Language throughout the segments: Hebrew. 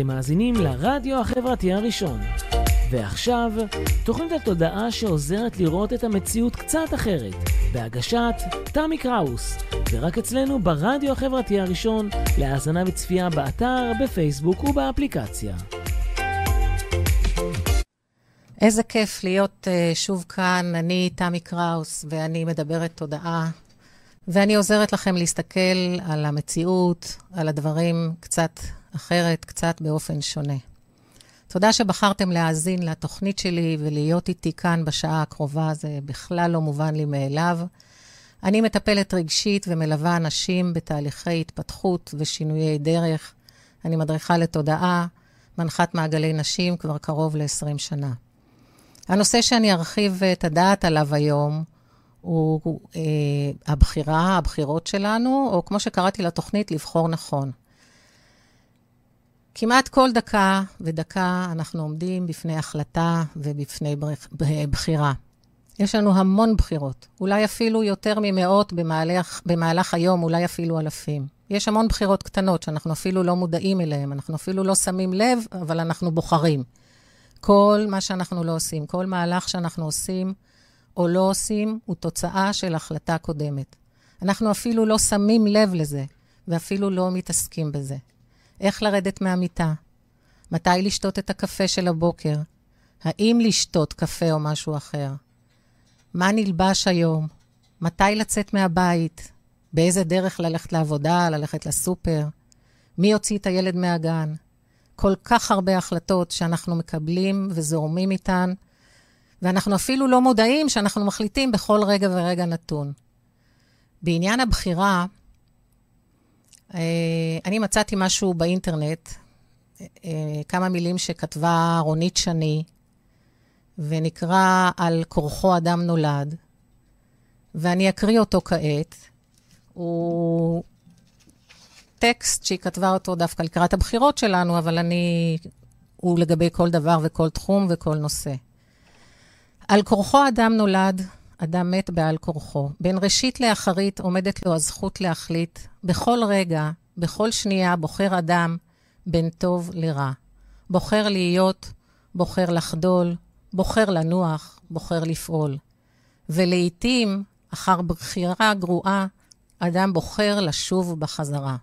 אתם מאזינים לרדיו החברתי הראשון. ועכשיו, תוכנית התודעה שעוזרת לראות את המציאות קצת אחרת, בהגשת תמי קראוס, ורק אצלנו ברדיו החברתי הראשון, להאזנה וצפייה באתר, בפייסבוק ובאפליקציה. איזה כיף להיות uh, שוב כאן. אני תמי קראוס, ואני מדברת תודעה, ואני עוזרת לכם להסתכל על המציאות, על הדברים קצת אחרת, קצת באופן שונה. תודה שבחרתם להאזין לתוכנית שלי ולהיות איתי כאן בשעה הקרובה, זה בכלל לא מובן לי מאליו. אני מטפלת רגשית ומלווה אנשים בתהליכי התפתחות ושינויי דרך. אני מדריכה לתודעה, מנחת מעגלי נשים כבר קרוב ל-20 שנה. הנושא שאני ארחיב את הדעת עליו היום הוא אה, הבחירה, הבחירות שלנו, או כמו שקראתי לתוכנית, לבחור נכון. כמעט כל דקה ודקה אנחנו עומדים בפני החלטה ובפני בחירה. יש לנו המון בחירות, אולי אפילו יותר ממאות במהלך, במהלך היום, אולי אפילו אלפים. יש המון בחירות קטנות שאנחנו אפילו לא מודעים אליהן, אנחנו אפילו לא שמים לב, אבל אנחנו בוחרים. כל מה שאנחנו לא עושים, כל מהלך שאנחנו עושים או לא עושים, הוא תוצאה של החלטה קודמת. אנחנו אפילו לא שמים לב לזה, ואפילו לא מתעסקים בזה. איך לרדת מהמיטה? מתי לשתות את הקפה של הבוקר? האם לשתות קפה או משהו אחר? מה נלבש היום? מתי לצאת מהבית? באיזה דרך ללכת לעבודה, ללכת לסופר? מי יוציא את הילד מהגן? כל כך הרבה החלטות שאנחנו מקבלים וזורמים איתן, ואנחנו אפילו לא מודעים שאנחנו מחליטים בכל רגע ורגע נתון. בעניין הבחירה, אני מצאתי משהו באינטרנט, אה, כמה מילים שכתבה רונית שני, ונקרא על כורחו אדם נולד, ואני אקריא אותו כעת. הוא טקסט שהיא כתבה אותו דווקא לקראת הבחירות שלנו, אבל אני... הוא לגבי כל דבר וכל תחום וכל נושא. על כורחו אדם נולד, אדם מת בעל כורחו. בין ראשית לאחרית עומדת לו הזכות להחליט. בכל רגע, בכל שנייה, בוחר אדם בין טוב לרע. בוחר להיות, בוחר לחדול, בוחר לנוח, בוחר לפעול. ולעיתים, אחר בחירה גרועה, אדם בוחר לשוב בחזרה.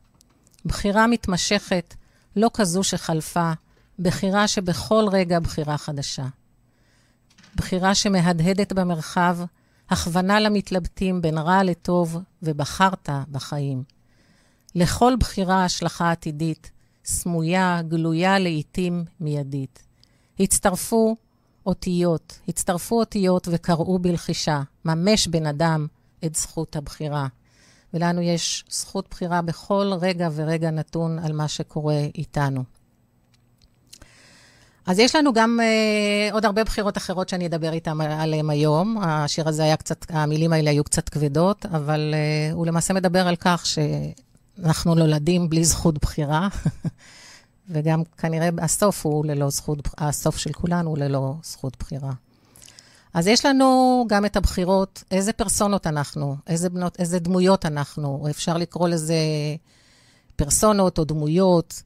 בחירה מתמשכת, לא כזו שחלפה, בחירה שבכל רגע בחירה חדשה. בחירה שמהדהדת במרחב, הכוונה למתלבטים בין רע לטוב, ובחרת בחיים. לכל בחירה השלכה עתידית, סמויה, גלויה לעתים מיידית. הצטרפו אותיות, הצטרפו אותיות וקראו בלחישה, ממש בן אדם את זכות הבחירה. ולנו יש זכות בחירה בכל רגע ורגע נתון על מה שקורה איתנו. אז יש לנו גם uh, עוד הרבה בחירות אחרות שאני אדבר איתן עליהן היום. השיר הזה היה קצת, המילים האלה היו קצת כבדות, אבל uh, הוא למעשה מדבר על כך שאנחנו נולדים בלי זכות בחירה, וגם כנראה הסוף הוא ללא זכות, הסוף של כולנו הוא ללא זכות בחירה. אז יש לנו גם את הבחירות, איזה פרסונות אנחנו, איזה, בנות, איזה דמויות אנחנו, או אפשר לקרוא לזה פרסונות או דמויות,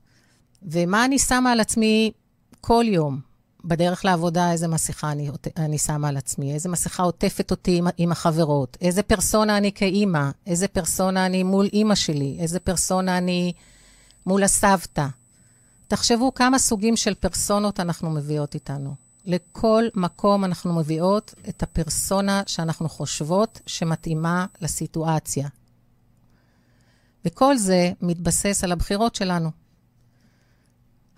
ומה אני שמה על עצמי כל יום. בדרך לעבודה, איזה מסכה אני, אני שמה על עצמי, איזה מסכה עוטפת אותי עם, עם החברות, איזה פרסונה אני כאימא, איזה פרסונה אני מול אימא שלי, איזה פרסונה אני מול הסבתא. תחשבו כמה סוגים של פרסונות אנחנו מביאות איתנו. לכל מקום אנחנו מביאות את הפרסונה שאנחנו חושבות שמתאימה לסיטואציה. וכל זה מתבסס על הבחירות שלנו.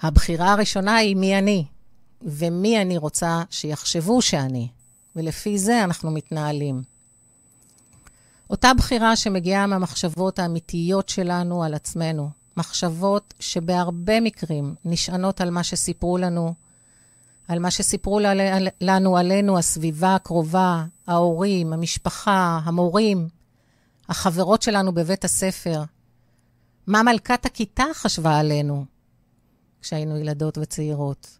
הבחירה הראשונה היא מי אני, ומי אני רוצה שיחשבו שאני, ולפי זה אנחנו מתנהלים. אותה בחירה שמגיעה מהמחשבות האמיתיות שלנו על עצמנו, מחשבות שבהרבה מקרים נשענות על מה שסיפרו לנו, על מה שסיפרו לנו עלינו, הסביבה הקרובה, ההורים, המשפחה, המורים, החברות שלנו בבית הספר. מה מלכת הכיתה חשבה עלינו כשהיינו ילדות וצעירות.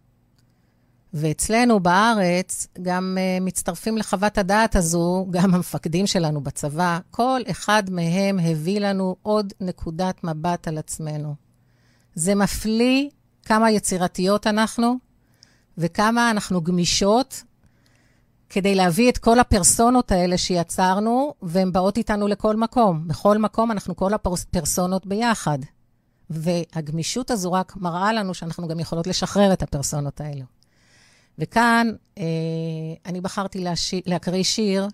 ואצלנו בארץ גם uh, מצטרפים לחוות הדעת הזו, גם המפקדים שלנו בצבא, כל אחד מהם הביא לנו עוד נקודת מבט על עצמנו. זה מפליא כמה יצירתיות אנחנו, וכמה אנחנו גמישות כדי להביא את כל הפרסונות האלה שיצרנו, והן באות איתנו לכל מקום. בכל מקום אנחנו כל הפרסונות ביחד. והגמישות הזו רק מראה לנו שאנחנו גם יכולות לשחרר את הפרסונות האלו. וכאן אה, אני בחרתי להש... להקריא שיר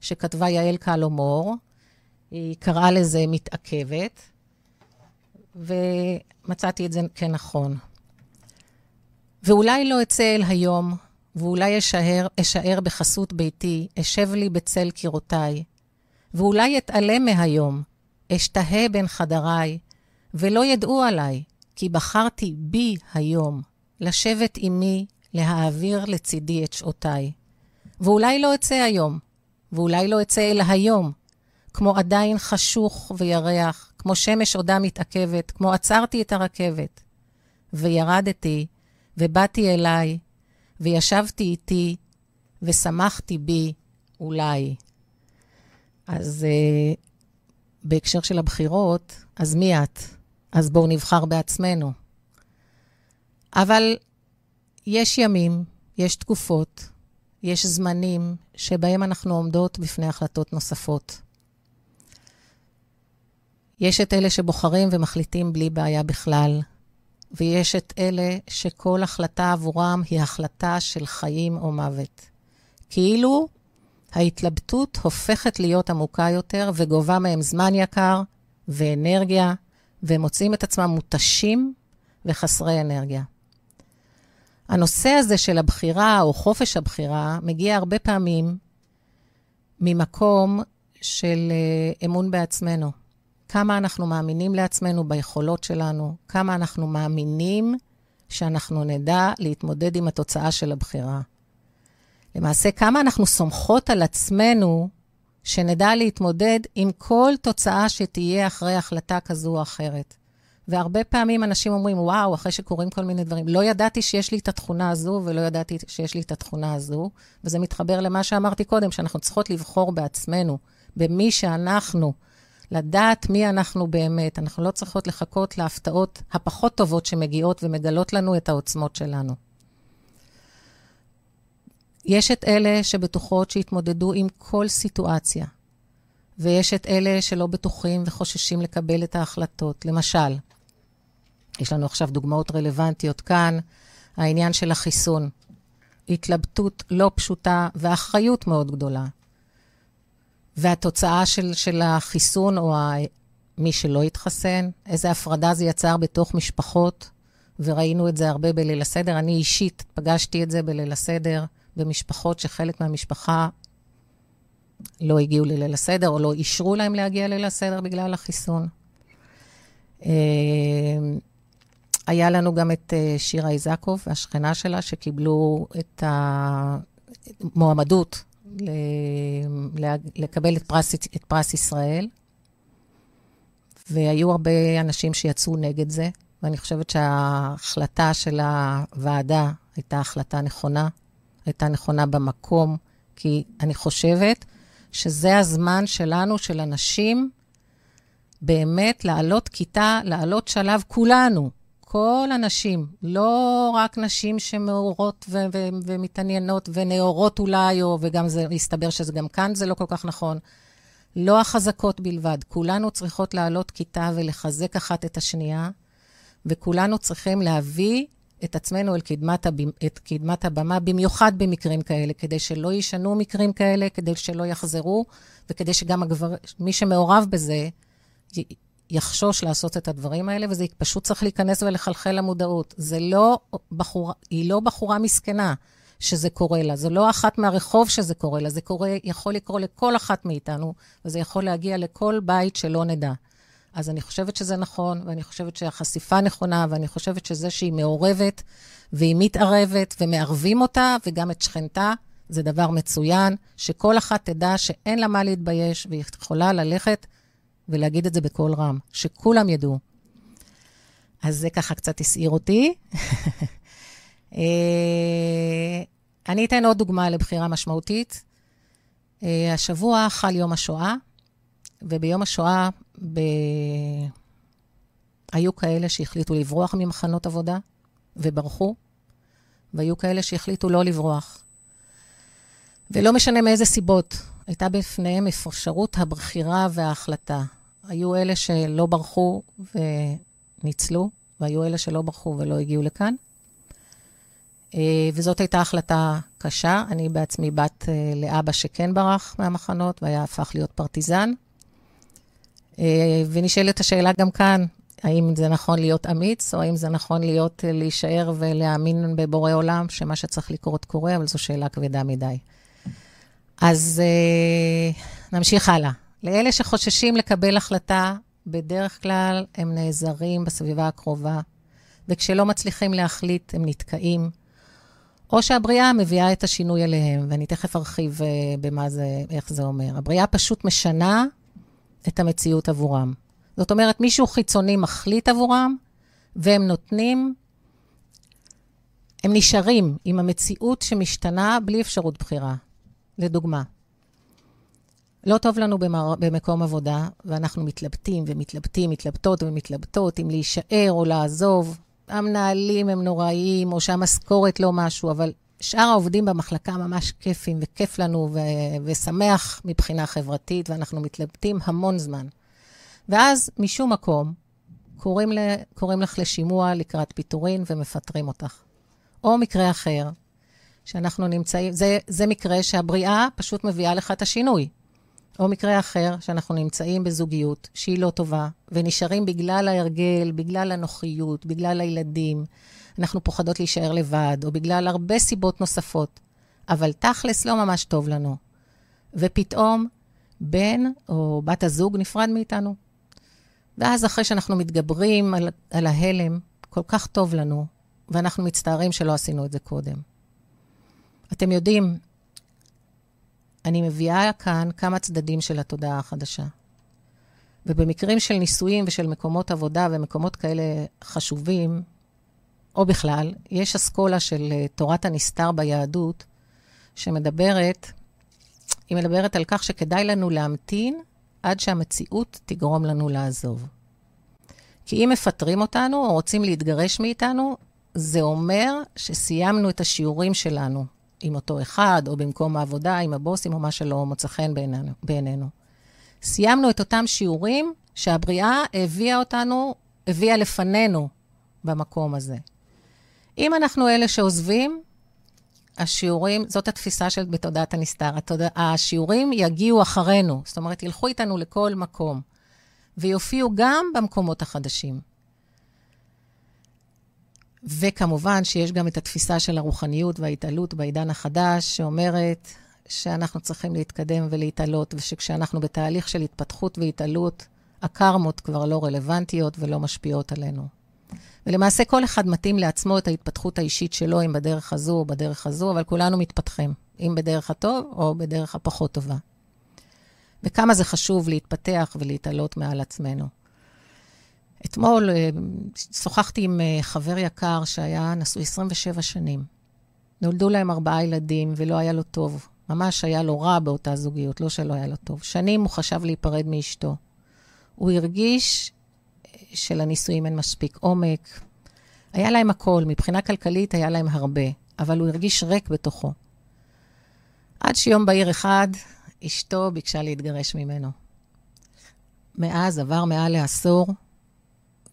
שכתבה יעל קלומור. היא קראה לזה מתעכבת, ומצאתי את זה כנכון. ואולי לא אצא אל היום, ואולי אשאר, אשאר בחסות ביתי, אשב לי בצל קירותיי. ואולי אתעלם מהיום, אשתהה בין חדריי, ולא ידעו עליי, כי בחרתי בי היום, לשבת עמי, להעביר לצידי את שעותיי. ואולי לא אצא היום, ואולי לא אצא אל היום, כמו עדיין חשוך וירח, כמו שמש עודה מתעכבת, כמו עצרתי את הרכבת. וירדתי, ובאתי אליי, וישבתי איתי, ושמחתי בי, אולי. אז uh, בהקשר של הבחירות, אז מי את? אז בואו נבחר בעצמנו. אבל יש ימים, יש תקופות, יש זמנים שבהם אנחנו עומדות בפני החלטות נוספות. יש את אלה שבוחרים ומחליטים בלי בעיה בכלל, ויש את אלה שכל החלטה עבורם היא החלטה של חיים או מוות. כאילו ההתלבטות הופכת להיות עמוקה יותר וגובה מהם זמן יקר ואנרגיה, והם מוצאים את עצמם מותשים וחסרי אנרגיה. הנושא הזה של הבחירה או חופש הבחירה מגיע הרבה פעמים ממקום של uh, אמון בעצמנו. כמה אנחנו מאמינים לעצמנו ביכולות שלנו, כמה אנחנו מאמינים שאנחנו נדע להתמודד עם התוצאה של הבחירה. למעשה, כמה אנחנו סומכות על עצמנו שנדע להתמודד עם כל תוצאה שתהיה אחרי החלטה כזו או אחרת. והרבה פעמים אנשים אומרים, וואו, אחרי שקורים כל מיני דברים, לא ידעתי שיש לי את התכונה הזו ולא ידעתי שיש לי את התכונה הזו, וזה מתחבר למה שאמרתי קודם, שאנחנו צריכות לבחור בעצמנו, במי שאנחנו, לדעת מי אנחנו באמת. אנחנו לא צריכות לחכות להפתעות הפחות טובות שמגיעות ומגלות לנו את העוצמות שלנו. יש את אלה שבטוחות שהתמודדו עם כל סיטואציה, ויש את אלה שלא בטוחים וחוששים לקבל את ההחלטות. למשל, יש לנו עכשיו דוגמאות רלוונטיות כאן, העניין של החיסון. התלבטות לא פשוטה ואחריות מאוד גדולה. והתוצאה של, של החיסון, או ה... מי שלא התחסן, איזה הפרדה זה יצר בתוך משפחות, וראינו את זה הרבה בליל הסדר. אני אישית פגשתי את זה בליל הסדר, במשפחות שחלק מהמשפחה לא הגיעו לליל הסדר, או לא אישרו להם להגיע לליל הסדר בגלל החיסון. אה, היה לנו גם את אה, שירה איזקוב והשכנה שלה, שקיבלו את המועמדות לקבל את פרס, את פרס ישראל, והיו הרבה אנשים שיצאו נגד זה, ואני חושבת שההחלטה של הוועדה הייתה החלטה נכונה, הייתה נכונה במקום, כי אני חושבת שזה הזמן שלנו, של אנשים, באמת לעלות כיתה, לעלות שלב, כולנו, כל הנשים, לא רק נשים שמאורות ו- ו- ומתעניינות ונאורות אולי, או, וגם זה, הסתבר שזה גם כאן זה לא כל כך נכון. לא החזקות בלבד, כולנו צריכות לעלות כיתה ולחזק אחת את השנייה, וכולנו צריכים להביא את עצמנו אל קדמת, הב... את קדמת הבמה, במיוחד במקרים כאלה, כדי שלא יישנו מקרים כאלה, כדי שלא יחזרו, וכדי שגם הגבר... מי שמעורב בזה יחשוש לעשות את הדברים האלה, וזה פשוט צריך להיכנס ולחלחל למודעות. זה לא בחורה, היא לא בחורה מסכנה שזה קורה לה, זו לא אחת מהרחוב שזה קורה לה, זה קורה, יכול לקרות לכל אחת מאיתנו, וזה יכול להגיע לכל בית שלא נדע. אז אני חושבת שזה נכון, ואני חושבת שהחשיפה נכונה, ואני חושבת שזה שהיא מעורבת, והיא מתערבת, ומערבים אותה, וגם את שכנתה, זה דבר מצוין, שכל אחת תדע שאין לה מה להתבייש, והיא יכולה ללכת ולהגיד את זה בקול רם, שכולם ידעו. אז זה ככה קצת הסעיר אותי. אה, אני אתן עוד דוגמה לבחירה משמעותית. אה, השבוע חל יום השואה, וביום השואה ב... היו כאלה שהחליטו לברוח ממחנות עבודה, וברחו, והיו כאלה שהחליטו לא לברוח. ולא משנה מאיזה סיבות, הייתה בפניהם אפשרות הבחירה וההחלטה. היו אלה שלא ברחו וניצלו, והיו אלה שלא ברחו ולא הגיעו לכאן. אה, וזאת הייתה החלטה קשה. אני בעצמי בת אה, לאבא שכן ברח מהמחנות והיה הפך להיות פרטיזן. אה, ונשאלת השאלה גם כאן, האם זה נכון להיות אמיץ, או האם זה נכון להיות, להישאר ולהאמין בבורא עולם, שמה שצריך לקרות קורה, אבל זו שאלה כבדה מדי. אז נמשיך הלאה. לאלה שחוששים לקבל החלטה, בדרך כלל הם נעזרים בסביבה הקרובה, וכשלא מצליחים להחליט, הם נתקעים. או שהבריאה מביאה את השינוי אליהם, ואני תכף ארחיב במה זה, איך זה אומר. הבריאה פשוט משנה את המציאות עבורם. זאת אומרת, מישהו חיצוני מחליט עבורם, והם נותנים, הם נשארים עם המציאות שמשתנה בלי אפשרות בחירה. לדוגמה, לא טוב לנו במר... במקום עבודה, ואנחנו מתלבטים ומתלבטים, מתלבטות ומתלבטות אם להישאר או לעזוב. המנהלים הם נוראיים, או שהמשכורת לא משהו, אבל שאר העובדים במחלקה ממש כיפים, וכיף לנו ו... ושמח מבחינה חברתית, ואנחנו מתלבטים המון זמן. ואז, משום מקום, קוראים, ל... קוראים לך לשימוע לקראת פיטורין ומפטרים אותך. או מקרה אחר, שאנחנו נמצאים, זה, זה מקרה שהבריאה פשוט מביאה לך את השינוי. או מקרה אחר, שאנחנו נמצאים בזוגיות שהיא לא טובה, ונשארים בגלל ההרגל, בגלל הנוחיות, בגלל הילדים, אנחנו פוחדות להישאר לבד, או בגלל הרבה סיבות נוספות, אבל תכלס לא ממש טוב לנו. ופתאום בן או בת הזוג נפרד מאיתנו. ואז אחרי שאנחנו מתגברים על, על ההלם, כל כך טוב לנו, ואנחנו מצטערים שלא עשינו את זה קודם. אתם יודעים, אני מביאה כאן כמה צדדים של התודעה החדשה. ובמקרים של נישואים ושל מקומות עבודה ומקומות כאלה חשובים, או בכלל, יש אסכולה של אה, תורת הנסתר ביהדות, שמדברת, היא מדברת על כך שכדאי לנו להמתין עד שהמציאות תגרום לנו לעזוב. כי אם מפטרים אותנו או רוצים להתגרש מאיתנו, זה אומר שסיימנו את השיעורים שלנו עם אותו אחד, או במקום העבודה, עם הבוסים, או מה שלא מוצא חן בעינינו. בעינינו. סיימנו את אותם שיעורים שהבריאה הביאה אותנו, הביאה לפנינו במקום הזה. אם אנחנו אלה שעוזבים, השיעורים, זאת התפיסה של בתודעת הנסתר. התוד... השיעורים יגיעו אחרינו, זאת אומרת, ילכו איתנו לכל מקום, ויופיעו גם במקומות החדשים. וכמובן שיש גם את התפיסה של הרוחניות וההתעלות בעידן החדש, שאומרת שאנחנו צריכים להתקדם ולהתעלות, ושכשאנחנו בתהליך של התפתחות והתעלות, הקרמות כבר לא רלוונטיות ולא משפיעות עלינו. ולמעשה כל אחד מתאים לעצמו את ההתפתחות האישית שלו, אם בדרך הזו או בדרך הזו, אבל כולנו מתפתחים, אם בדרך הטוב או בדרך הפחות טובה. וכמה זה חשוב להתפתח ולהתעלות מעל עצמנו. אתמול אה, שוחחתי עם אה, חבר יקר שהיה נשוי 27 שנים. נולדו להם ארבעה ילדים ולא היה לו טוב. ממש היה לו רע באותה זוגיות, לא שלא היה לו טוב. שנים הוא חשב להיפרד מאשתו. הוא הרגיש שלנישואים אין מספיק עומק. היה להם הכל, מבחינה כלכלית היה להם הרבה, אבל הוא הרגיש ריק בתוכו. עד שיום בהיר אחד, אשתו ביקשה להתגרש ממנו. מאז עבר מעל לעשור,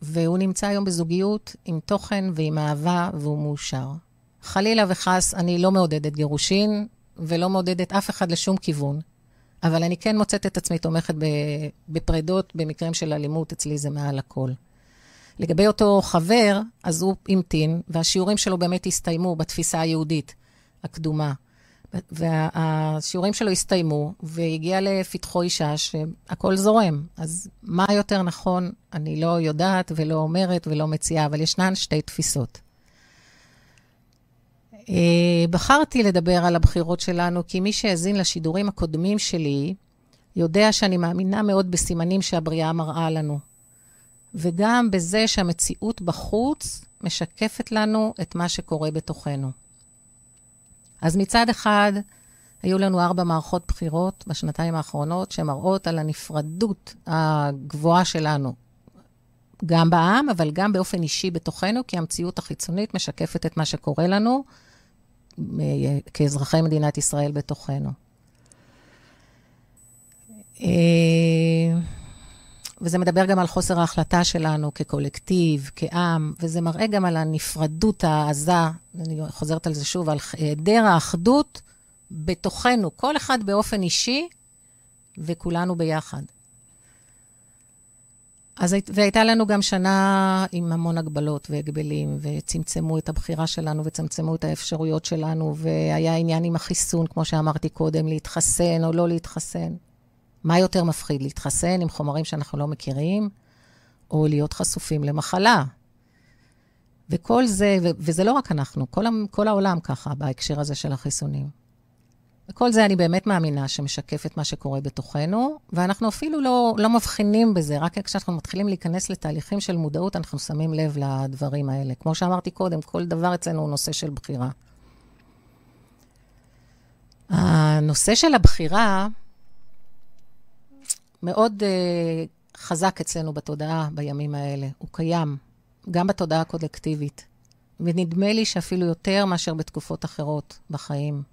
והוא נמצא היום בזוגיות עם תוכן ועם אהבה, והוא מאושר. חלילה וחס, אני לא מעודדת גירושין, ולא מעודדת אף אחד לשום כיוון, אבל אני כן מוצאת את עצמי תומכת בפרדות במקרים של אלימות, אצלי זה מעל הכל. לגבי אותו חבר, אז הוא המתין, והשיעורים שלו באמת הסתיימו בתפיסה היהודית הקדומה. והשיעורים שלו הסתיימו, והגיע לפתחו אישה שהכל זורם. אז מה יותר נכון, אני לא יודעת ולא אומרת ולא מציעה, אבל ישנן שתי תפיסות. אה, בחרתי לדבר על הבחירות שלנו, כי מי שהאזין לשידורים הקודמים שלי, יודע שאני מאמינה מאוד בסימנים שהבריאה מראה לנו. וגם בזה שהמציאות בחוץ משקפת לנו את מה שקורה בתוכנו. אז מצד אחד, היו לנו ארבע מערכות בחירות בשנתיים האחרונות, שמראות על הנפרדות הגבוהה שלנו, גם בעם, אבל גם באופן אישי בתוכנו, כי המציאות החיצונית משקפת את מה שקורה לנו כאזרחי מדינת ישראל בתוכנו. אה, וזה מדבר גם על חוסר ההחלטה שלנו כקולקטיב, כעם, וזה מראה גם על הנפרדות העזה, אני חוזרת על זה שוב, על היעדר האחדות בתוכנו, כל אחד באופן אישי וכולנו ביחד. אז והייתה לנו גם שנה עם המון הגבלות והגבלים, וצמצמו את הבחירה שלנו וצמצמו את האפשרויות שלנו, והיה עניין עם החיסון, כמו שאמרתי קודם, להתחסן או לא להתחסן. מה יותר מפחיד, להתחסן עם חומרים שאנחנו לא מכירים, או להיות חשופים למחלה? וכל זה, ו- וזה לא רק אנחנו, כל, כל העולם ככה בהקשר הזה של החיסונים. וכל זה אני באמת מאמינה שמשקף את מה שקורה בתוכנו, ואנחנו אפילו לא, לא מבחינים בזה, רק כשאנחנו מתחילים להיכנס לתהליכים של מודעות, אנחנו שמים לב לדברים האלה. כמו שאמרתי קודם, כל דבר אצלנו הוא נושא של בחירה. הנושא של הבחירה מאוד uh, חזק אצלנו בתודעה בימים האלה. הוא קיים, גם בתודעה הקולקטיבית. ונדמה לי שאפילו יותר מאשר בתקופות אחרות בחיים.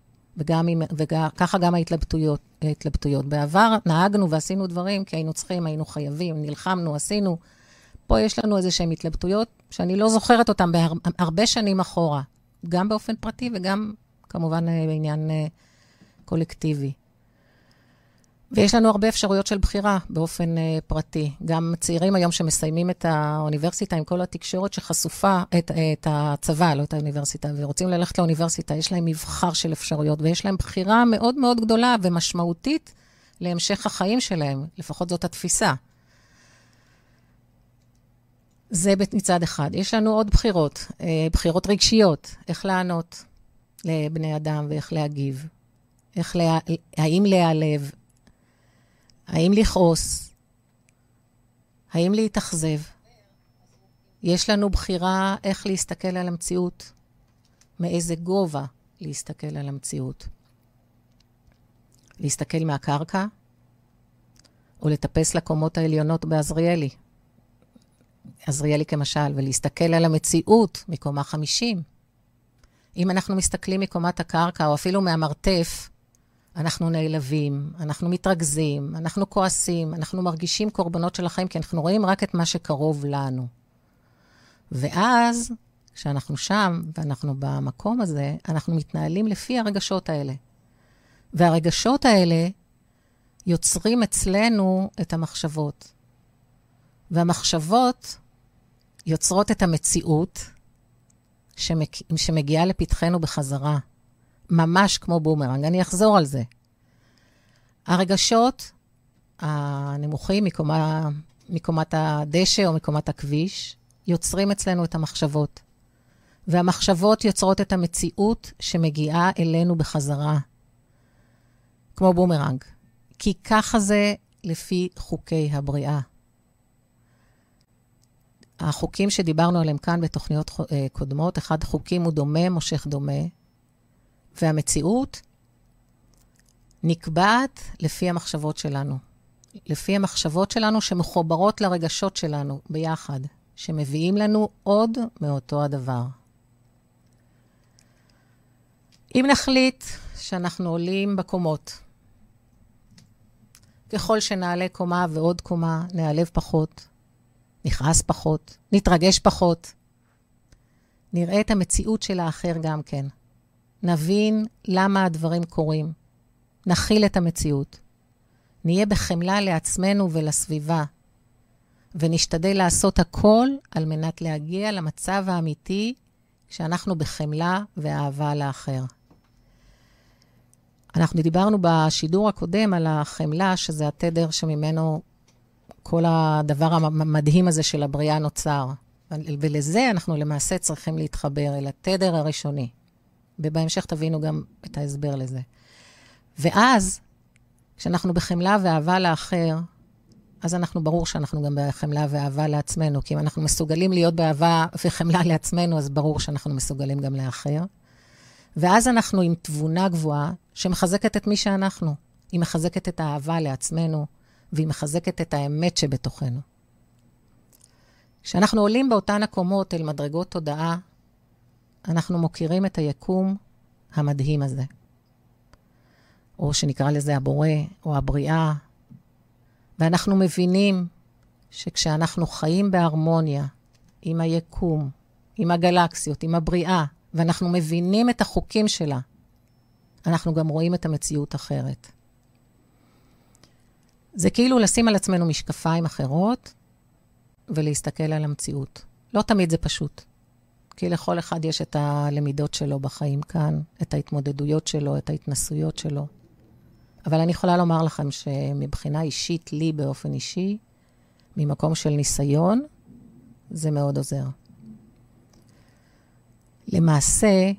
וככה גם ההתלבטויות, ההתלבטויות. בעבר נהגנו ועשינו דברים כי היינו צריכים, היינו חייבים, נלחמנו, עשינו. פה יש לנו איזה שהן התלבטויות שאני לא זוכרת אותן בהרבה שנים אחורה, גם באופן פרטי וגם כמובן בעניין אה, קולקטיבי. ויש לנו הרבה אפשרויות של בחירה באופן uh, פרטי. גם צעירים היום שמסיימים את האוניברסיטה עם כל התקשורת שחשופה, את, את הצבא, לא את האוניברסיטה, ורוצים ללכת לאוניברסיטה, יש להם מבחר של אפשרויות, ויש להם בחירה מאוד מאוד גדולה ומשמעותית להמשך החיים שלהם, לפחות זאת התפיסה. זה מצד אחד. יש לנו עוד בחירות, uh, בחירות רגשיות, איך לענות לבני אדם ואיך להגיב. איך לה... האם להיעלב, האם לכעוס? האם להתאכזב? יש לנו בחירה איך להסתכל על המציאות, מאיזה גובה להסתכל על המציאות. להסתכל מהקרקע, או לטפס לקומות העליונות בעזריאלי. עזריאלי כמשל, ולהסתכל על המציאות מקומה 50. אם אנחנו מסתכלים מקומת הקרקע, או אפילו מהמרתף, אנחנו נעלבים, אנחנו מתרכזים, אנחנו כועסים, אנחנו מרגישים קורבנות של החיים, כי אנחנו רואים רק את מה שקרוב לנו. ואז, כשאנחנו שם ואנחנו במקום הזה, אנחנו מתנהלים לפי הרגשות האלה. והרגשות האלה יוצרים אצלנו את המחשבות. והמחשבות יוצרות את המציאות שמגיעה לפתחנו בחזרה. ממש כמו בומרנג. אני אחזור על זה. הרגשות הנמוכים מקומה, מקומת הדשא או מקומת הכביש יוצרים אצלנו את המחשבות. והמחשבות יוצרות את המציאות שמגיעה אלינו בחזרה, כמו בומרנג. כי ככה זה לפי חוקי הבריאה. החוקים שדיברנו עליהם כאן בתוכניות אה, קודמות, אחד חוקים הוא דומה, מושך דומה, והמציאות נקבעת לפי המחשבות שלנו. לפי המחשבות שלנו שמחוברות לרגשות שלנו ביחד, שמביאים לנו עוד מאותו הדבר. אם נחליט שאנחנו עולים בקומות, ככל שנעלה קומה ועוד קומה, נעלב פחות, נכעס פחות, נתרגש פחות, נראה את המציאות של האחר גם כן. נבין למה הדברים קורים. נכיל את המציאות. נהיה בחמלה לעצמנו ולסביבה, ונשתדל לעשות הכל על מנת להגיע למצב האמיתי כשאנחנו בחמלה ואהבה לאחר. אנחנו דיברנו בשידור הקודם על החמלה, שזה התדר שממנו כל הדבר המדהים הזה של הבריאה נוצר. ולזה אנחנו למעשה צריכים להתחבר, אל התדר הראשוני. ובהמשך תבינו גם את ההסבר לזה. ואז, כשאנחנו בחמלה ואהבה לאחר, אז אנחנו, ברור שאנחנו גם בחמלה ואהבה לעצמנו, כי אם אנחנו מסוגלים להיות באהבה וחמלה לעצמנו, אז ברור שאנחנו מסוגלים גם לאחר. ואז אנחנו עם תבונה גבוהה שמחזקת את מי שאנחנו. היא מחזקת את האהבה לעצמנו, והיא מחזקת את האמת שבתוכנו. כשאנחנו עולים באותן הקומות אל מדרגות תודעה, אנחנו מוקירים את היקום המדהים הזה. או שנקרא לזה הבורא, או הבריאה, ואנחנו מבינים שכשאנחנו חיים בהרמוניה עם היקום, עם הגלקסיות, עם הבריאה, ואנחנו מבינים את החוקים שלה, אנחנו גם רואים את המציאות אחרת. זה כאילו לשים על עצמנו משקפיים אחרות ולהסתכל על המציאות. לא תמיד זה פשוט, כי לכל אחד יש את הלמידות שלו בחיים כאן, את ההתמודדויות שלו, את ההתנסויות שלו. אבל אני יכולה לומר לכם שמבחינה אישית, לי באופן אישי, ממקום של ניסיון, זה מאוד עוזר. למעשה,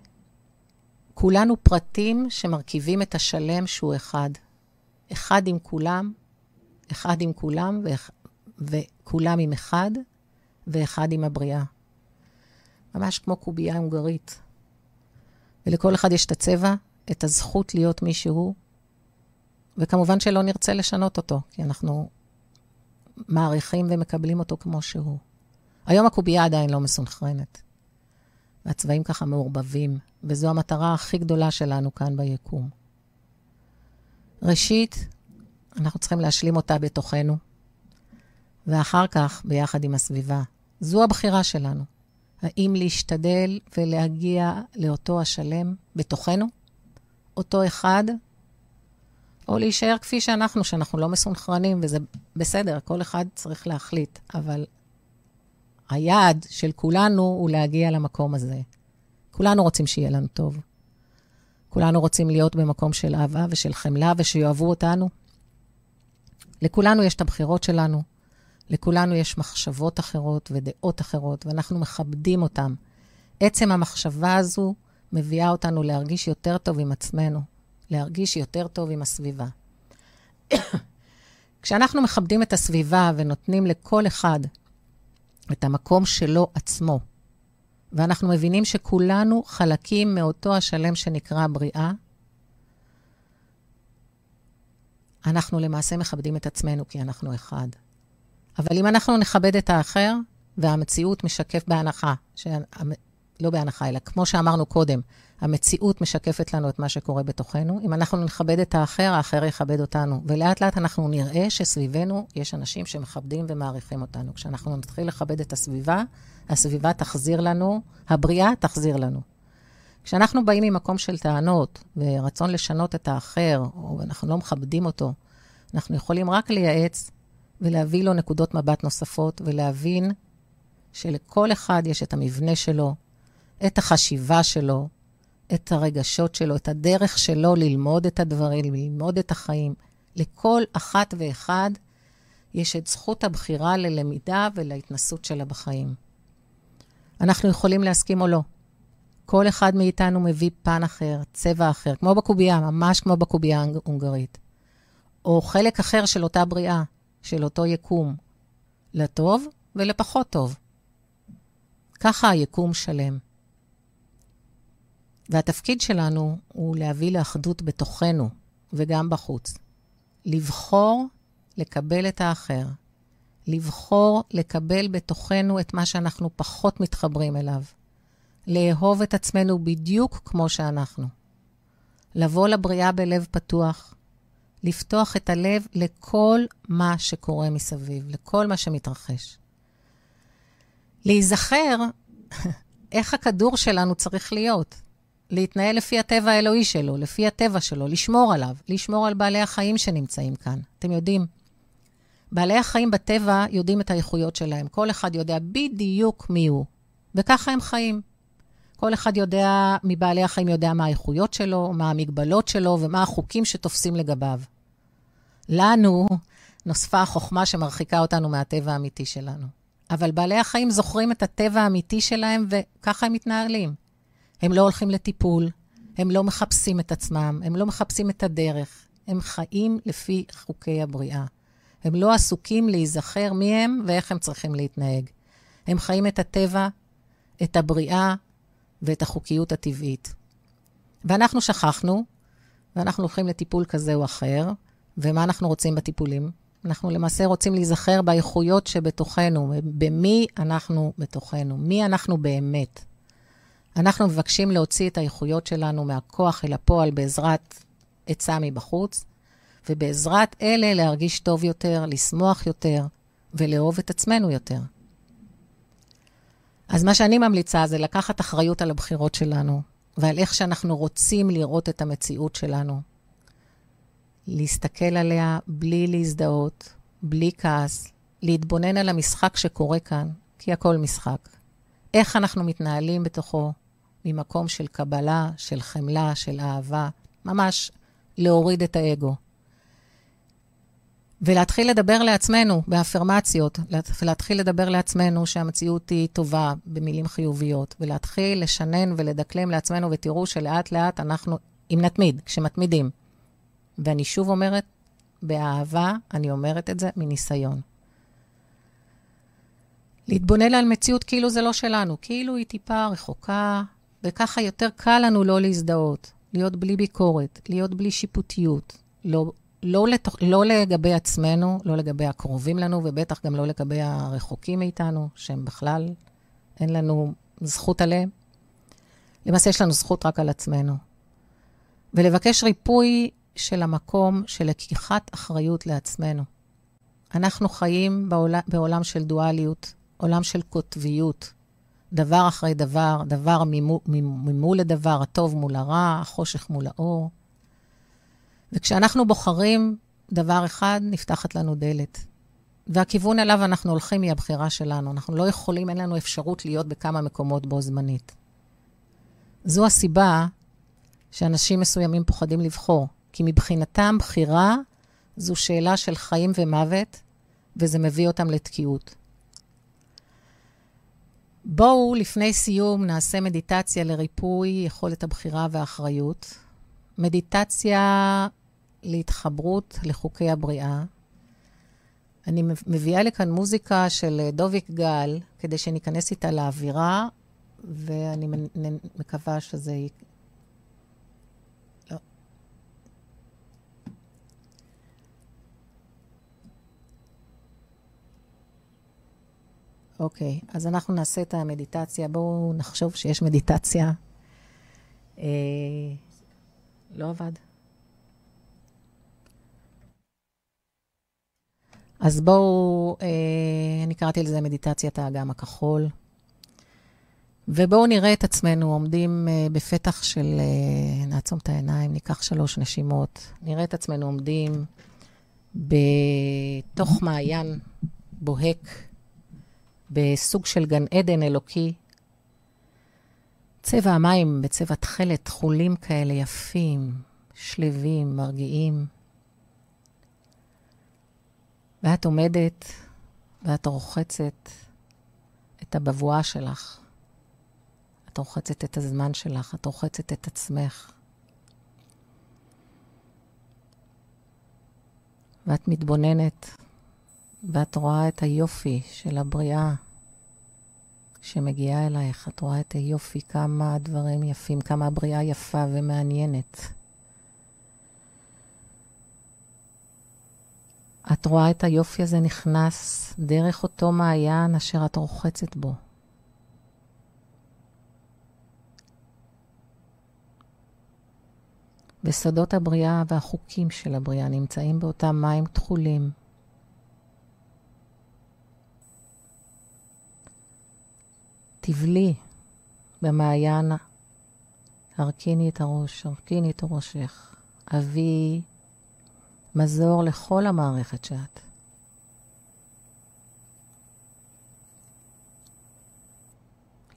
כולנו פרטים שמרכיבים את השלם שהוא אחד. אחד עם כולם, אחד עם כולם, וכולם עם אחד, ואחד עם הבריאה. ממש כמו קובייה הונגרית. ולכל אחד יש את הצבע, את הזכות להיות מי שהוא, וכמובן שלא נרצה לשנות אותו, כי אנחנו מעריכים ומקבלים אותו כמו שהוא. היום הקובייה עדיין לא מסונכרנת. והצבעים ככה מעורבבים, וזו המטרה הכי גדולה שלנו כאן ביקום. ראשית, אנחנו צריכים להשלים אותה בתוכנו, ואחר כך ביחד עם הסביבה. זו הבחירה שלנו. האם להשתדל ולהגיע לאותו השלם בתוכנו, אותו אחד, או להישאר כפי שאנחנו, שאנחנו לא מסונכרנים, וזה בסדר, כל אחד צריך להחליט, אבל היעד של כולנו הוא להגיע למקום הזה. כולנו רוצים שיהיה לנו טוב. כולנו רוצים להיות במקום של אהבה ושל חמלה ושיאהבו אותנו. לכולנו יש את הבחירות שלנו, לכולנו יש מחשבות אחרות ודעות אחרות, ואנחנו מכבדים אותן. עצם המחשבה הזו מביאה אותנו להרגיש יותר טוב עם עצמנו, להרגיש יותר טוב עם הסביבה. כשאנחנו מכבדים את הסביבה ונותנים לכל אחד את המקום שלו עצמו, ואנחנו מבינים שכולנו חלקים מאותו השלם שנקרא בריאה, אנחנו למעשה מכבדים את עצמנו כי אנחנו אחד. אבל אם אנחנו נכבד את האחר, והמציאות משקף בהנחה, ש... לא בהנחה, אלא כמו שאמרנו קודם, המציאות משקפת לנו את מה שקורה בתוכנו. אם אנחנו נכבד את האחר, האחר יכבד אותנו. ולאט לאט אנחנו נראה שסביבנו יש אנשים שמכבדים ומעריכים אותנו. כשאנחנו נתחיל לכבד את הסביבה, הסביבה תחזיר לנו, הבריאה תחזיר לנו. כשאנחנו באים ממקום של טענות ורצון לשנות את האחר, או אנחנו לא מכבדים אותו, אנחנו יכולים רק לייעץ ולהביא לו נקודות מבט נוספות ולהבין שלכל אחד יש את המבנה שלו, את החשיבה שלו, את הרגשות שלו, את הדרך שלו ללמוד את הדברים, ללמוד את החיים. לכל אחת ואחד יש את זכות הבחירה ללמידה ולהתנסות שלה בחיים. אנחנו יכולים להסכים או לא. כל אחד מאיתנו מביא פן אחר, צבע אחר, כמו בקובייה, ממש כמו בקובייה ההונגרית. או חלק אחר של אותה בריאה, של אותו יקום, לטוב ולפחות טוב. ככה היקום שלם. והתפקיד שלנו הוא להביא לאחדות בתוכנו וגם בחוץ. לבחור לקבל את האחר. לבחור לקבל בתוכנו את מה שאנחנו פחות מתחברים אליו. לאהוב את עצמנו בדיוק כמו שאנחנו. לבוא לבריאה בלב פתוח, לפתוח את הלב לכל מה שקורה מסביב, לכל מה שמתרחש. להיזכר איך הכדור שלנו צריך להיות. להתנהל לפי הטבע האלוהי שלו, לפי הטבע שלו, לשמור עליו, לשמור על בעלי החיים שנמצאים כאן. אתם יודעים, בעלי החיים בטבע יודעים את האיכויות שלהם. כל אחד יודע בדיוק מי הוא, וככה הם חיים. כל אחד יודע, מבעלי החיים יודע מה האיכויות שלו, מה המגבלות שלו ומה החוקים שתופסים לגביו. לנו נוספה החוכמה שמרחיקה אותנו מהטבע האמיתי שלנו. אבל בעלי החיים זוכרים את הטבע האמיתי שלהם, וככה הם מתנהלים. הם לא הולכים לטיפול, הם לא מחפשים את עצמם, הם לא מחפשים את הדרך. הם חיים לפי חוקי הבריאה. הם לא עסוקים להיזכר מי הם ואיך הם צריכים להתנהג. הם חיים את הטבע, את הבריאה ואת החוקיות הטבעית. ואנחנו שכחנו, ואנחנו הולכים לטיפול כזה או אחר, ומה אנחנו רוצים בטיפולים? אנחנו למעשה רוצים להיזכר באיכויות שבתוכנו, במי אנחנו בתוכנו, מי אנחנו באמת. אנחנו מבקשים להוציא את האיכויות שלנו מהכוח אל הפועל בעזרת עצה מבחוץ, ובעזרת אלה להרגיש טוב יותר, לשמוח יותר ולאהוב את עצמנו יותר. אז מה שאני ממליצה זה לקחת אחריות על הבחירות שלנו ועל איך שאנחנו רוצים לראות את המציאות שלנו. להסתכל עליה בלי להזדהות, בלי כעס, להתבונן על המשחק שקורה כאן, כי הכל משחק. איך אנחנו מתנהלים בתוכו ממקום של קבלה, של חמלה, של אהבה, ממש להוריד את האגו. ולהתחיל לדבר לעצמנו באפרמציות, ולהתחיל לדבר לעצמנו שהמציאות היא טובה במילים חיוביות, ולהתחיל לשנן ולדקלם לעצמנו, ותראו שלאט לאט אנחנו, אם נתמיד, כשמתמידים. ואני שוב אומרת, באהבה, אני אומרת את זה מניסיון. להתבונן על מציאות כאילו זה לא שלנו, כאילו היא טיפה רחוקה, וככה יותר קל לנו לא להזדהות, להיות בלי ביקורת, להיות בלי שיפוטיות, לא, לא, לתוך, לא לגבי עצמנו, לא לגבי הקרובים לנו, ובטח גם לא לגבי הרחוקים מאיתנו, שהם בכלל, אין לנו זכות עליהם. למעשה יש לנו זכות רק על עצמנו. ולבקש ריפוי של המקום של לקיחת אחריות לעצמנו. אנחנו חיים בעולם, בעולם של דואליות, עולם של קוטביות. דבר אחרי דבר, דבר ממול לדבר, הטוב מול הרע, החושך מול האור. וכשאנחנו בוחרים דבר אחד, נפתחת לנו דלת. והכיוון אליו אנחנו הולכים היא הבחירה שלנו. אנחנו לא יכולים, אין לנו אפשרות להיות בכמה מקומות בו זמנית. זו הסיבה שאנשים מסוימים פוחדים לבחור. כי מבחינתם בחירה זו שאלה של חיים ומוות, וזה מביא אותם לתקיעות. בואו, לפני סיום, נעשה מדיטציה לריפוי יכולת הבחירה והאחריות. מדיטציה להתחברות לחוקי הבריאה. אני מביאה לכאן מוזיקה של דוביק גל, כדי שניכנס איתה לאווירה, ואני מקווה שזה אוקיי, אז אנחנו נעשה את המדיטציה. בואו נחשוב שיש מדיטציה. אה, לא עבד. אז בואו, אה, אני קראתי לזה מדיטציית האגם הכחול. ובואו נראה את עצמנו עומדים אה, בפתח של, אה, נעצום את העיניים, ניקח שלוש נשימות, נראה את עצמנו עומדים בתוך מעיין בוהק. בסוג של גן עדן אלוקי. צבע המים בצבע תכלת, תכולים כאלה יפים, שלווים, מרגיעים. ואת עומדת ואת רוחצת את הבבואה שלך. את רוחצת את הזמן שלך, את רוחצת את עצמך. ואת מתבוננת ואת רואה את היופי של הבריאה שמגיעה אלייך. את רואה את היופי, כמה הדברים יפים, כמה הבריאה יפה ומעניינת. את רואה את היופי הזה נכנס דרך אותו מעיין אשר את רוחצת בו. וסודות הבריאה והחוקים של הבריאה נמצאים באותם מים תכולים. תבלי במעיין, הרכיני את הראש, הרכיני את ראשך. אבי מזור לכל המערכת שאת.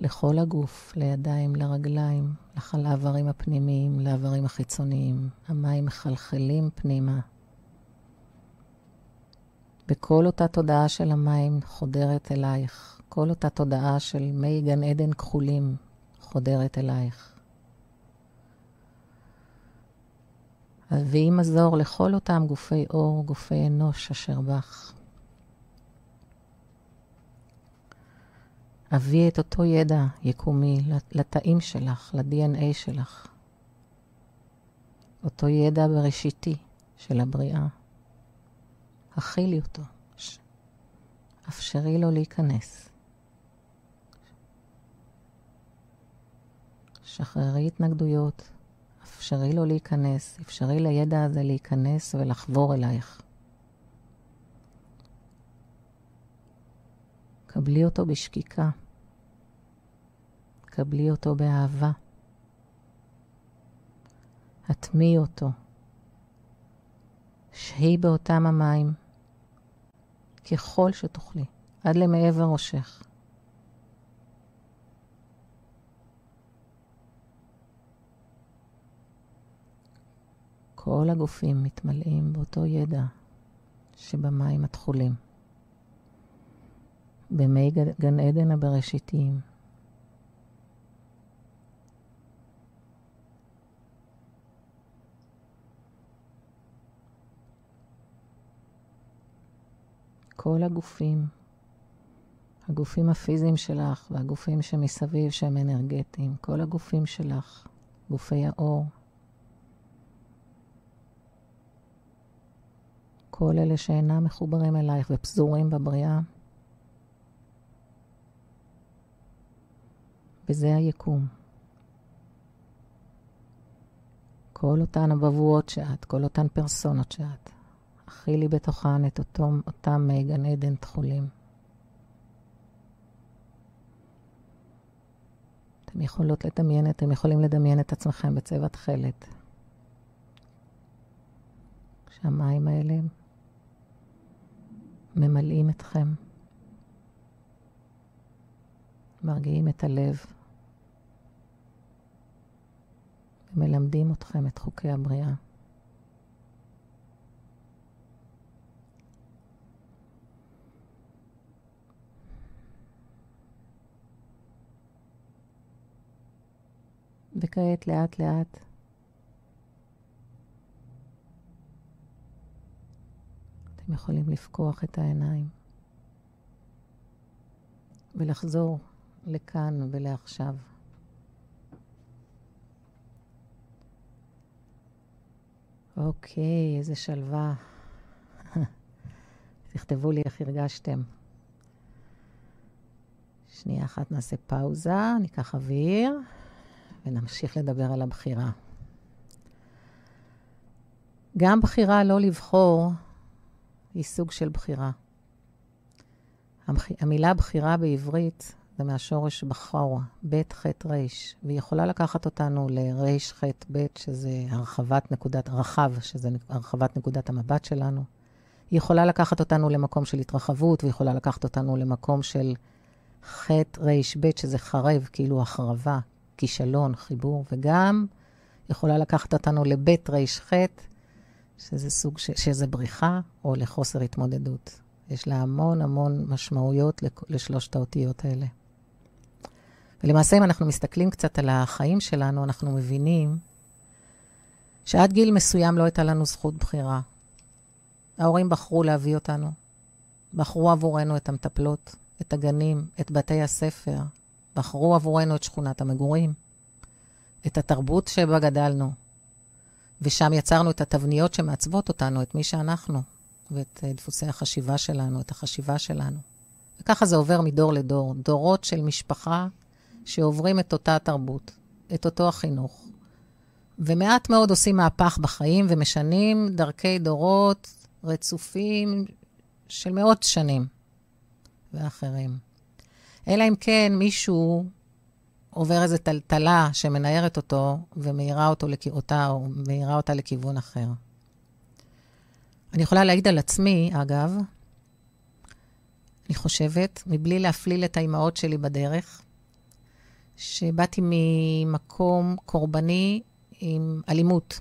לכל הגוף, לידיים, לרגליים, לאיברים הפנימיים, לאיברים החיצוניים. המים מחלחלים פנימה. בכל אותה תודעה של המים חודרת אלייך. כל אותה תודעה של מי גן עדן כחולים חודרת אלייך. הביאי מזור לכל אותם גופי אור, גופי אנוש אשר בך. הביאי את אותו ידע יקומי לתאים שלך, ל-DNA שלך. אותו ידע בראשיתי של הבריאה. הכילי אותו. אפשרי לו להיכנס. שחררי התנגדויות, אפשרי לו להיכנס, אפשרי לידע הזה להיכנס ולחבור אלייך. קבלי אותו בשקיקה. קבלי אותו באהבה. הטמיעי אותו. שהי באותם המים, ככל שתוכלי, עד למעבר ראשך. כל הגופים מתמלאים באותו ידע שבמים התכולים. במי גן עדן הבראשיתיים. כל הגופים, הגופים הפיזיים שלך והגופים שמסביב שהם אנרגטיים, כל הגופים שלך, גופי האור, כל אלה שאינם מחוברים אלייך ופזורים בבריאה, וזה היקום. כל אותן הבבואות שאת, כל אותן פרסונות שאת, הכילי בתוכן את אותו, אותם גן עדן תכולים. אתם יכולות לדמיין, אתם יכולים לדמיין את עצמכם בצבע תכלת. כשהמים האלה ממלאים אתכם, מרגיעים את הלב, ומלמדים אתכם את חוקי הבריאה. וכעת לאט לאט אתם יכולים לפקוח את העיניים ולחזור לכאן ולעכשיו. אוקיי, איזה שלווה. תכתבו לי איך הרגשתם. שנייה אחת נעשה פאוזה, ניקח אוויר. ונמשיך לדבר על הבחירה. גם בחירה לא לבחור היא סוג של בחירה. המילה בחירה בעברית זה מהשורש בחור, ב' ח' ר', והיא יכולה לקחת אותנו לר' ח' ב', שזה הרחבת נקודת, רחב, שזה הרחבת נקודת המבט שלנו. היא יכולה לקחת אותנו למקום של התרחבות, והיא יכולה לקחת אותנו למקום של ח' ר' ב', שזה חרב, כאילו החרבה, כישלון, חיבור, וגם יכולה לקחת אותנו לבית ר"ח, שזה סוג, ש... שזה בריחה, או לחוסר התמודדות. יש לה המון המון משמעויות לשלושת האותיות האלה. ולמעשה, אם אנחנו מסתכלים קצת על החיים שלנו, אנחנו מבינים שעד גיל מסוים לא הייתה לנו זכות בחירה. ההורים בחרו להביא אותנו, בחרו עבורנו את המטפלות, את הגנים, את בתי הספר, בחרו עבורנו את שכונת המגורים, את התרבות שבה גדלנו, ושם יצרנו את התבניות שמעצבות אותנו, את מי שאנחנו, ואת אה, דפוסי החשיבה שלנו, את החשיבה שלנו. וככה זה עובר מדור לדור, דורות של משפחה שעוברים את אותה תרבות, את אותו החינוך. ומעט מאוד עושים מהפך בחיים ומשנים דרכי דורות רצופים של מאות שנים ואחרים. אלא אם כן מישהו עובר איזו טלטלה שמנערת אותו ומאירה אותו, אותה, או מאירה אותה לכיוון אחר. אני יכולה להעיד על עצמי, אגב, אני חושבת, מבלי להפליל את האימהות שלי בדרך, שבאתי ממקום קורבני עם אלימות.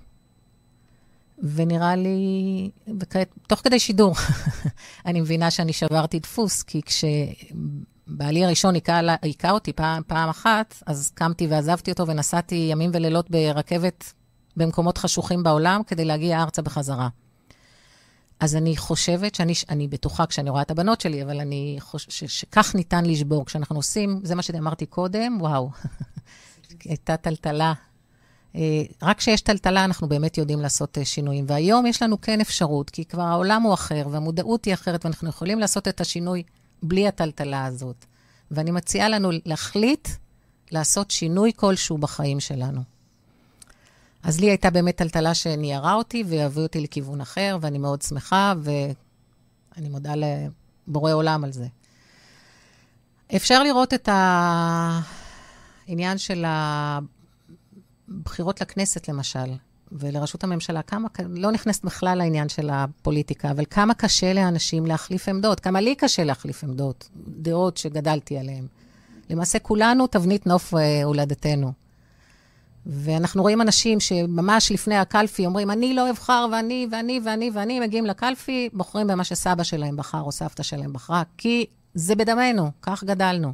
ונראה לי, וכעת, תוך כדי שידור, אני מבינה שאני שברתי דפוס, כי כש... בעלי הראשון היכה אותי פעם, פעם אחת, אז קמתי ועזבתי אותו ונסעתי ימים ולילות ברכבת במקומות חשוכים בעולם כדי להגיע ארצה בחזרה. אז אני חושבת שאני אני בטוחה כשאני רואה את הבנות שלי, אבל אני חושבת שכך ניתן לשבור. כשאנחנו עושים, זה מה שאמרתי קודם, וואו, הייתה טלטלה רק כשיש טלטלה אנחנו באמת יודעים לעשות שינויים. והיום יש לנו כן אפשרות, כי כבר העולם הוא אחר והמודעות היא אחרת, ואנחנו יכולים לעשות את השינוי בלי הטלטלה הזאת. ואני מציעה לנו להחליט לעשות שינוי כלשהו בחיים שלנו. אז לי הייתה באמת טלטלה שניירה אותי והביאו אותי לכיוון אחר, ואני מאוד שמחה, ואני מודה לבורא עולם על זה. אפשר לראות את העניין של הבחירות לכנסת, למשל, ולראשות הממשלה, כמה, לא נכנסת בכלל לעניין של הפוליטיקה, אבל כמה קשה לאנשים להחליף עמדות, כמה לי קשה להחליף עמדות, דעות שגדלתי עליהן. למעשה, כולנו תבנית נוף אה, הולדתנו. ואנחנו רואים אנשים שממש לפני הקלפי אומרים, אני לא אבחר, ואני, ואני, ואני, ואני, מגיעים לקלפי, בוחרים במה שסבא שלהם בחר או סבתא שלהם בחרה, כי זה בדמנו, כך גדלנו.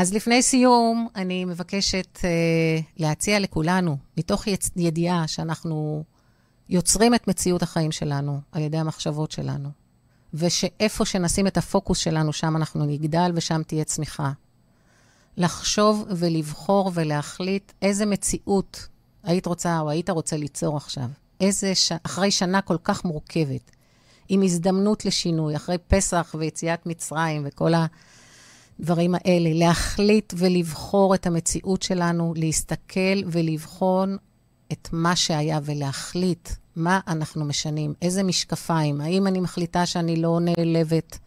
אז לפני סיום, אני מבקשת uh, להציע לכולנו, מתוך ידיעה שאנחנו יוצרים את מציאות החיים שלנו על ידי המחשבות שלנו, ושאיפה שנשים את הפוקוס שלנו, שם אנחנו נגדל ושם תהיה צמיחה. לחשוב ולבחור ולהחליט איזה מציאות היית רוצה או היית רוצה ליצור עכשיו. איזה, ש... אחרי שנה כל כך מורכבת, עם הזדמנות לשינוי, אחרי פסח ויציאת מצרים וכל הדברים האלה, להחליט ולבחור את המציאות שלנו, להסתכל ולבחון את מה שהיה ולהחליט מה אנחנו משנים, איזה משקפיים, האם אני מחליטה שאני לא נעלבת,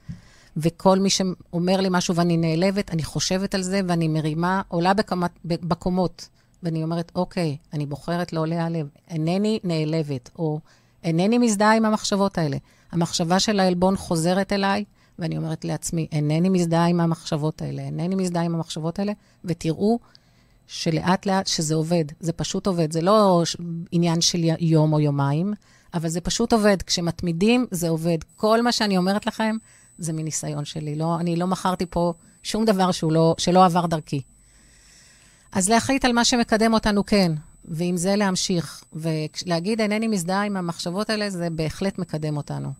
וכל מי שאומר לי משהו ואני נעלבת, אני חושבת על זה ואני מרימה, עולה בקומת, בקומות, ואני אומרת, אוקיי, אני בוחרת לא להיעלב, אינני נעלבת, או אינני מזדהה עם המחשבות האלה. המחשבה של העלבון חוזרת אליי, ואני אומרת לעצמי, אינני מזדהה עם המחשבות האלה, אינני מזדהה עם המחשבות האלה, ותראו שלאט לאט שזה עובד. זה פשוט עובד. זה לא עניין של יום או יומיים, אבל זה פשוט עובד. כשמתמידים, זה עובד. כל מה שאני אומרת לכם, זה מניסיון שלי. לא, אני לא מכרתי פה שום דבר לא, שלא עבר דרכי. אז להחליט על מה שמקדם אותנו, כן, ועם זה להמשיך. ולהגיד, אינני מזדהה עם המחשבות האלה, זה בהחלט מקדם אותנו.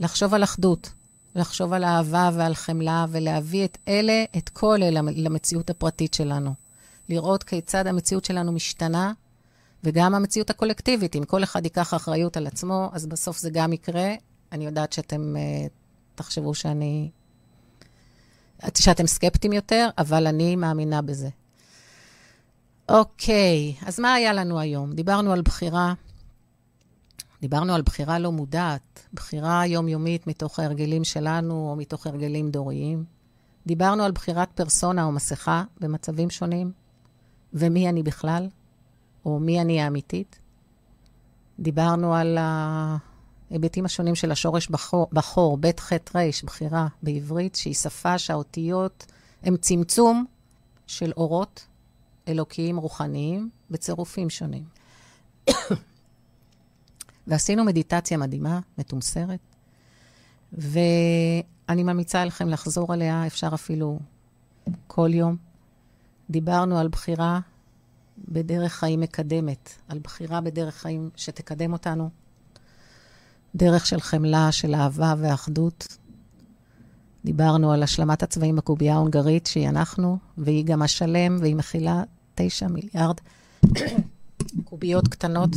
לחשוב על אחדות, לחשוב על אהבה ועל חמלה, ולהביא את אלה, את כל אלה, למציאות הפרטית שלנו. לראות כיצד המציאות שלנו משתנה, וגם המציאות הקולקטיבית. אם כל אחד ייקח אחריות על עצמו, אז בסוף זה גם יקרה. אני יודעת שאתם uh, תחשבו שאני... שאתם סקפטיים יותר, אבל אני מאמינה בזה. אוקיי, אז מה היה לנו היום? דיברנו על בחירה, דיברנו על בחירה לא מודעת, בחירה יומיומית מתוך ההרגלים שלנו או מתוך הרגלים דוריים. דיברנו על בחירת פרסונה או מסכה במצבים שונים, ומי אני בכלל, או מי אני האמיתית. דיברנו על ההיבטים השונים של השורש בחור, בחור ב' ח' ר', בחירה בעברית, שהיא שפה שהאותיות הן צמצום של אורות אלוקיים רוחניים בצירופים שונים. ועשינו מדיטציה מדהימה, מתומסרת, ואני ממליצה לכם לחזור עליה, אפשר אפילו כל יום. דיברנו על בחירה בדרך חיים מקדמת, על בחירה בדרך חיים שתקדם אותנו, דרך של חמלה, של אהבה ואחדות. דיברנו על השלמת הצבעים בקובייה ההונגרית, שהיא אנחנו, והיא גם השלם, והיא מכילה 9 מיליארד קוביות קטנות.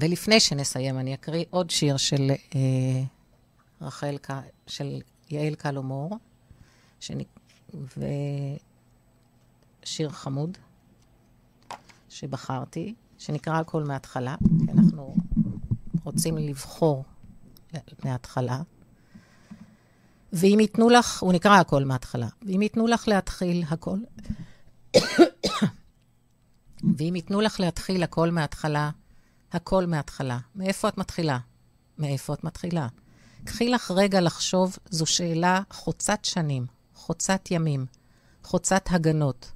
ולפני שנסיים, אני אקריא עוד שיר של אה, רחל, של יעל קלומור, שנ... ושיר חמוד שבחרתי, שנקרא הכל מההתחלה, כי אנחנו רוצים לבחור מההתחלה. ואם ייתנו לך, הוא נקרא הכל מההתחלה, ואם ייתנו לך להתחיל הכל, ואם ייתנו לך להתחיל הכל מההתחלה, הכל מההתחלה. מאיפה את מתחילה? מאיפה את מתחילה? קחי לך רגע לחשוב, זו שאלה חוצת שנים, חוצת ימים, חוצת הגנות.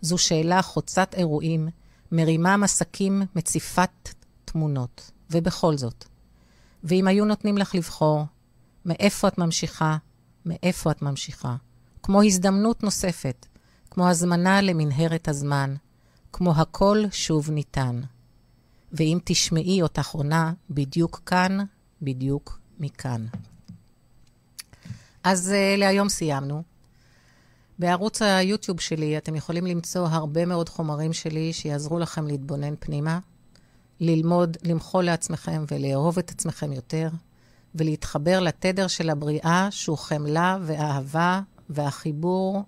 זו שאלה חוצת אירועים, מרימה מסקים, מציפת תמונות. ובכל זאת, ואם היו נותנים לך לבחור, מאיפה את ממשיכה, מאיפה את ממשיכה. כמו הזדמנות נוספת, כמו הזמנה למנהרת הזמן, כמו הכל שוב ניתן. ואם תשמעי אותך עונה, בדיוק כאן, בדיוק מכאן. אז uh, להיום סיימנו. בערוץ היוטיוב שלי אתם יכולים למצוא הרבה מאוד חומרים שלי שיעזרו לכם להתבונן פנימה, ללמוד, למחול לעצמכם ולאהוב את עצמכם יותר, ולהתחבר לתדר של הבריאה, שהוא חמלה ואהבה והחיבור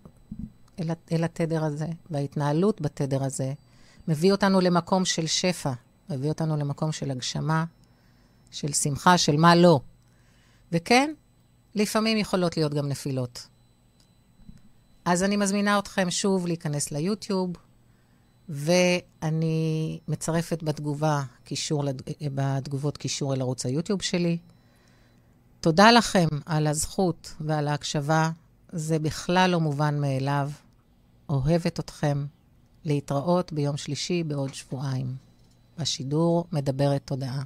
אל, אל התדר הזה, וההתנהלות בתדר הזה, מביא אותנו למקום של שפע, מביא אותנו למקום של הגשמה, של שמחה, של מה לא. וכן, לפעמים יכולות להיות גם נפילות. אז אני מזמינה אתכם שוב להיכנס ליוטיוב, ואני מצרפת בתגובה קישור, בתגובות קישור אל ערוץ היוטיוב שלי. תודה לכם על הזכות ועל ההקשבה. זה בכלל לא מובן מאליו. אוהבת אתכם. להתראות ביום שלישי בעוד שבועיים. בשידור מדברת תודעה.